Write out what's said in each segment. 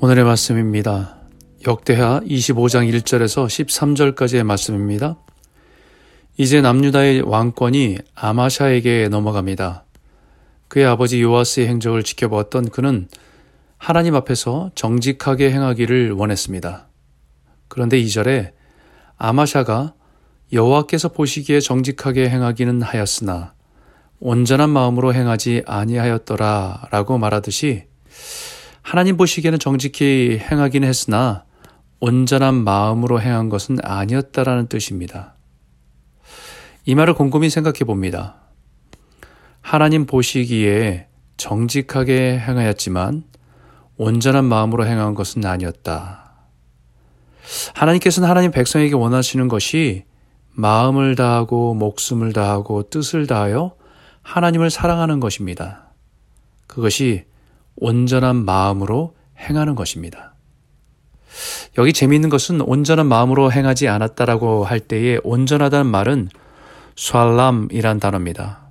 오늘의 말씀입니다. 역대하 25장 1절에서 13절까지의 말씀입니다. 이제 남유다의 왕권이 아마샤에게 넘어갑니다. 그의 아버지 요아스의 행적을 지켜보았던 그는 하나님 앞에서 정직하게 행하기를 원했습니다. 그런데 2절에 아마샤가 여호와께서 보시기에 정직하게 행하기는 하였으나 온전한 마음으로 행하지 아니하였더라라고 말하듯이 하나님 보시기에는 정직히 행하긴 했으나 온전한 마음으로 행한 것은 아니었다라는 뜻입니다. 이 말을 곰곰이 생각해 봅니다. 하나님 보시기에 정직하게 행하였지만 온전한 마음으로 행한 것은 아니었다. 하나님께서는 하나님 백성에게 원하시는 것이 마음을 다하고 목숨을 다하고 뜻을 다하여 하나님을 사랑하는 것입니다. 그것이 온전한 마음으로 행하는 것입니다. 여기 재미있는 것은 온전한 마음으로 행하지 않았다라고 할 때에 온전하다는 말은 샬람이란 단어입니다.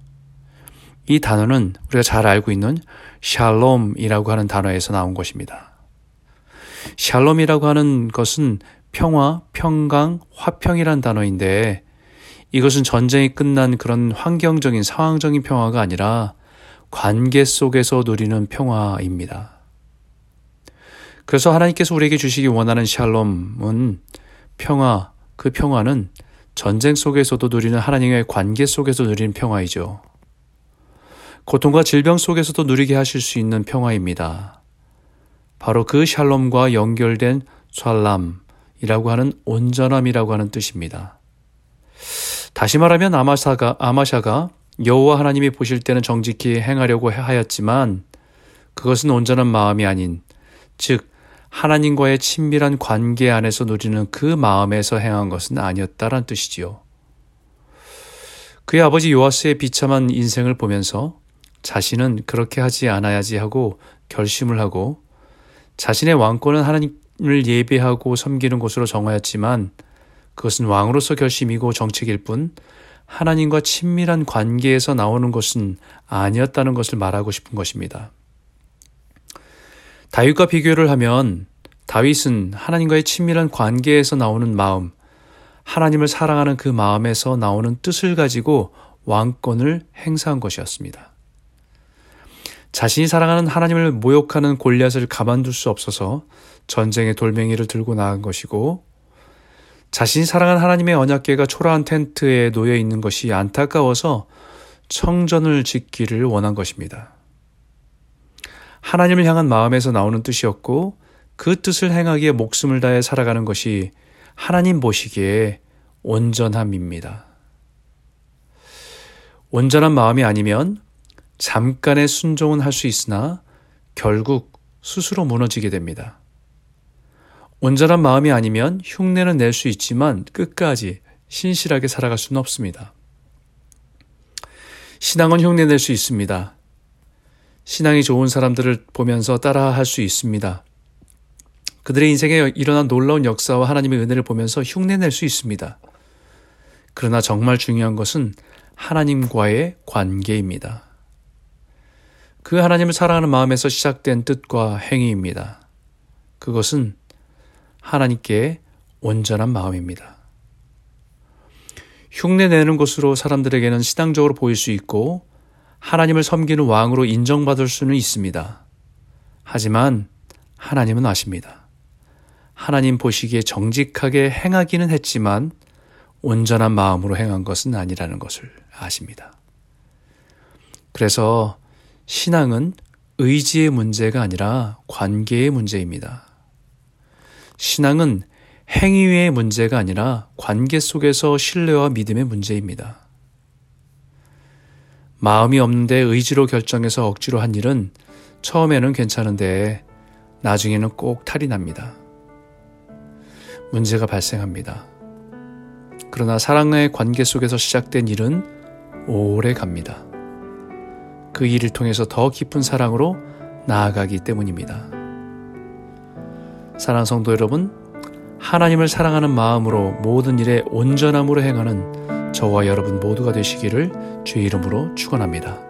이 단어는 우리가 잘 알고 있는 샬롬이라고 하는 단어에서 나온 것입니다. 샬롬이라고 하는 것은 평화, 평강, 화평이란 단어인데 이것은 전쟁이 끝난 그런 환경적인 상황적인 평화가 아니라 관계 속에서 누리는 평화입니다. 그래서 하나님께서 우리에게 주시기 원하는 샬롬은 평화, 그 평화는 전쟁 속에서도 누리는 하나님의 관계 속에서 누리는 평화이죠. 고통과 질병 속에서도 누리게 하실 수 있는 평화입니다. 바로 그 샬롬과 연결된 샬람이라고 하는 온전함이라고 하는 뜻입니다. 다시 말하면 아마샤가 아마샤가 여호와 하나님이 보실 때는 정직히 행하려고 하였지만 그것은 온전한 마음이 아닌 즉 하나님과의 친밀한 관계 안에서 누리는 그 마음에서 행한 것은 아니었다란 뜻이지요. 그의 아버지 요아스의 비참한 인생을 보면서 자신은 그렇게 하지 않아야지 하고 결심을 하고 자신의 왕권은 하나님을 예배하고 섬기는 곳으로 정하였지만 그것은 왕으로서 결심이고 정책일 뿐 하나님과 친밀한 관계에서 나오는 것은 아니었다는 것을 말하고 싶은 것입니다. 다윗과 비교를 하면 다윗은 하나님과의 친밀한 관계에서 나오는 마음, 하나님을 사랑하는 그 마음에서 나오는 뜻을 가지고 왕권을 행사한 것이었습니다. 자신이 사랑하는 하나님을 모욕하는 골리앗을 가만둘 수 없어서 전쟁의 돌멩이를 들고 나간 것이고 자신이 사랑하는 하나님의 언약궤가 초라한 텐트에 놓여 있는 것이 안타까워서 청전을 짓기를 원한 것입니다. 하나님을 향한 마음에서 나오는 뜻이었고 그 뜻을 행하기에 목숨을 다해 살아가는 것이 하나님 보시기에 온전함입니다. 온전한 마음이 아니면 잠깐의 순종은 할 수 있으나 결국 스스로 무너지게 됩니다. 온전한 마음이 아니면 흉내는 낼 수 있지만 끝까지 신실하게 살아갈 수는 없습니다. 신앙은 흉내낼 수 있습니다. 신앙이 좋은 사람들을 보면서 따라 할 수 있습니다. 그들의 인생에 일어난 놀라운 역사와 하나님의 은혜를 보면서 흉내낼 수 있습니다. 그러나 정말 중요한 것은 하나님과의 관계입니다. 그 하나님을 사랑하는 마음에서 시작된 뜻과 행위입니다. 그것은 하나님께 온전한 마음입니다. 흉내 내는 것으로 사람들에게는 신앙적으로 보일 수 있고 하나님을 섬기는 왕으로 인정받을 수는 있습니다. 하지만 하나님은 아십니다. 하나님 보시기에 정직하게 행하기는 했지만 온전한 마음으로 행한 것은 아니라는 것을 아십니다. 그래서 신앙은 의지의 문제가 아니라 관계의 문제입니다. 신앙은 행위의 문제가 아니라 관계 속에서 신뢰와 믿음의 문제입니다. 마음이 없는데 의지로 결정해서 억지로 한 일은 처음에는 괜찮은데 나중에는 꼭 탈이 납니다. 문제가 발생합니다. 그러나 사랑의 관계 속에서 시작된 일은 오래 갑니다. 그 일을 통해서 더 깊은 사랑으로 나아가기 때문입니다. 사랑 성도 여러분, 하나님을 사랑하는 마음으로 모든 일에 온전함으로 행하는 저와 여러분 모두가 되시기를 주의 이름으로 축원합니다.